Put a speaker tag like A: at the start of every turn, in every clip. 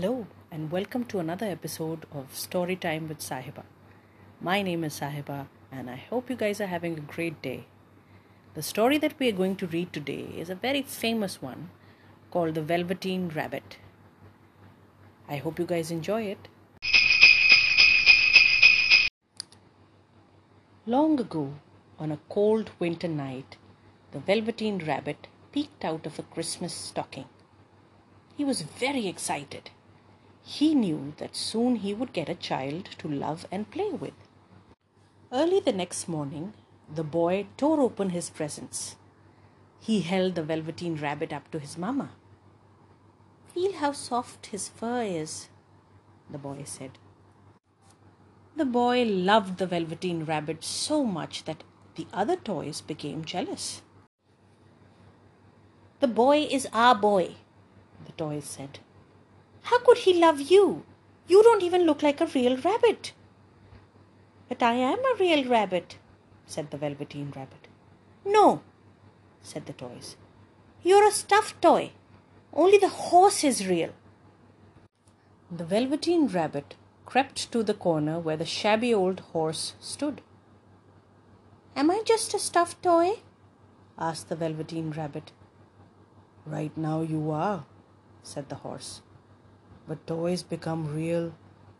A: Hello, and welcome to another episode of Story Time with Sahiba. My name is Sahiba, and I hope you guys are having a great day. The story that we are going to read today is a very famous one called The Velveteen Rabbit. I hope you guys enjoy it. Long ago, on a cold winter night, the Velveteen Rabbit peeked out of a Christmas stocking. He was very excited. He knew that soon he would get a child to love and play with. Early the next morning, the boy tore open his presents. He held the velveteen rabbit up to his mamma. Feel how soft his fur is, the boy said. The boy loved the velveteen rabbit so much that the other toys became jealous. The boy is our boy, the toys said. How could he love you? You don't even look like a real rabbit. But I am a real rabbit, said the Velveteen Rabbit. No, said the toys. You're a stuffed toy. Only the horse is real. The Velveteen Rabbit crept to the corner where the shabby old horse stood. Am I just a stuffed toy? asked the Velveteen Rabbit. Right now you are, said the horse. But toys become real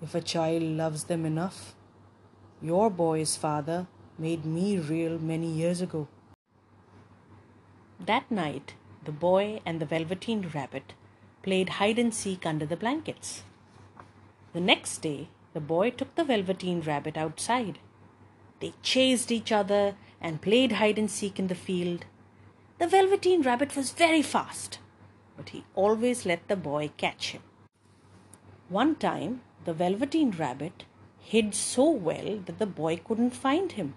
A: if a child loves them enough. Your boy's father made me real many years ago. That night, the boy and the Velveteen Rabbit played hide and seek under the blankets. The next day, the boy took the Velveteen Rabbit outside. They chased each other and played hide and seek in the field. The Velveteen Rabbit was very fast, but he always let the boy catch him. One time, the Velveteen Rabbit hid so well that the boy couldn't find him.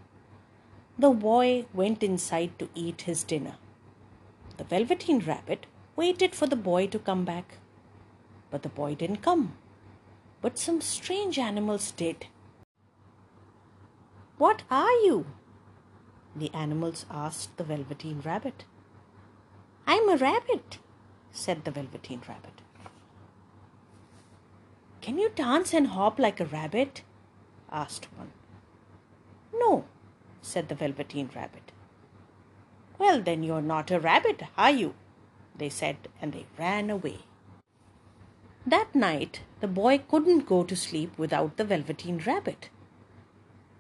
A: The boy went inside to eat his dinner. The Velveteen Rabbit waited for the boy to come back, but the boy didn't come. But some strange animals did. What are you? The animals asked the Velveteen Rabbit. I'm a rabbit, said the Velveteen Rabbit. Can you dance and hop like a rabbit? asked one. No, said the Velveteen Rabbit. Well, then you're not a rabbit, are you? They said, and they ran away. That night, the boy couldn't go to sleep without the Velveteen Rabbit.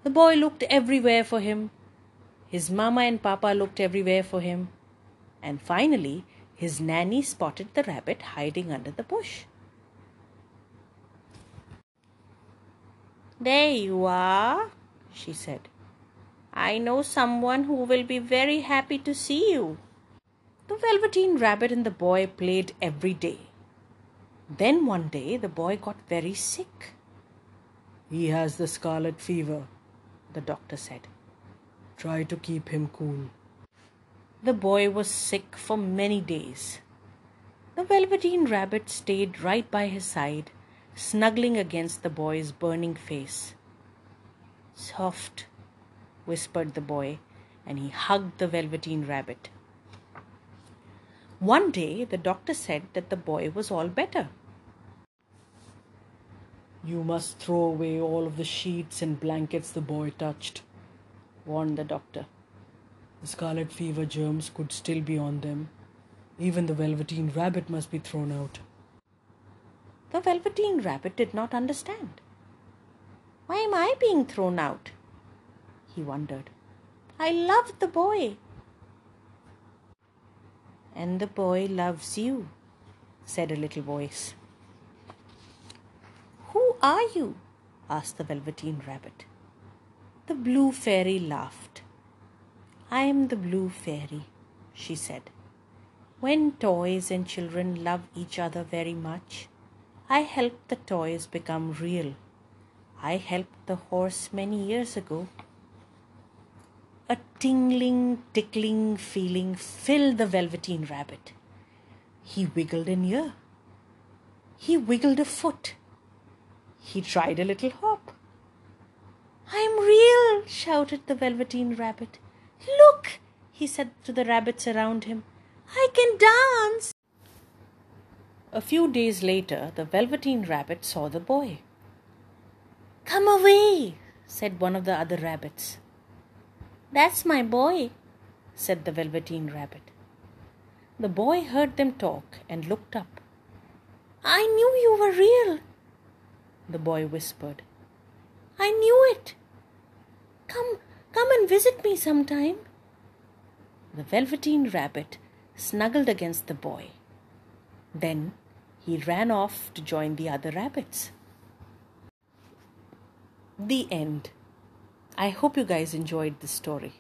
A: The boy looked everywhere for him. His mamma and papa looked everywhere for him. And finally, his nanny spotted the rabbit hiding under the bush. There you are, she said. I know someone who will be very happy to see you. The Velveteen Rabbit and the boy played every day. Then one day the boy got very sick. He has the scarlet fever, the doctor said. Try to keep him cool. The boy was sick for many days. The Velveteen Rabbit stayed right by his side snuggling against the boy's burning face. Soft, whispered the boy, and he hugged the velveteen rabbit. One day the doctor said that the boy was all better. You must throw away all of the sheets and blankets the boy touched, warned the doctor. The scarlet fever germs could still be on them. Even the velveteen rabbit must be thrown out. The Velveteen Rabbit did not understand. Why am I being thrown out? He wondered. I loved the boy. And the boy loves you, said a little voice. Who are you? asked the Velveteen Rabbit. The Blue Fairy laughed. I am the Blue Fairy, she said. When toys and children love each other very much, I helped the toys become real. I helped the horse many years ago. A tingling, tickling feeling filled the velveteen rabbit. He wiggled an ear. He wiggled a foot. He tried a little hop. I'm real, shouted the velveteen rabbit. Look, he said to the rabbits around him. I can dance. A few days later, the Velveteen Rabbit saw the boy. Come away, said one of the other rabbits. That's my boy, said the Velveteen Rabbit. The boy heard them talk and looked up. I knew you were real, the boy whispered. I knew it. Come, come and visit me sometime. The Velveteen Rabbit snuggled against the boy. Then he ran off to join the other rabbits. The end. I hope you guys enjoyed this story.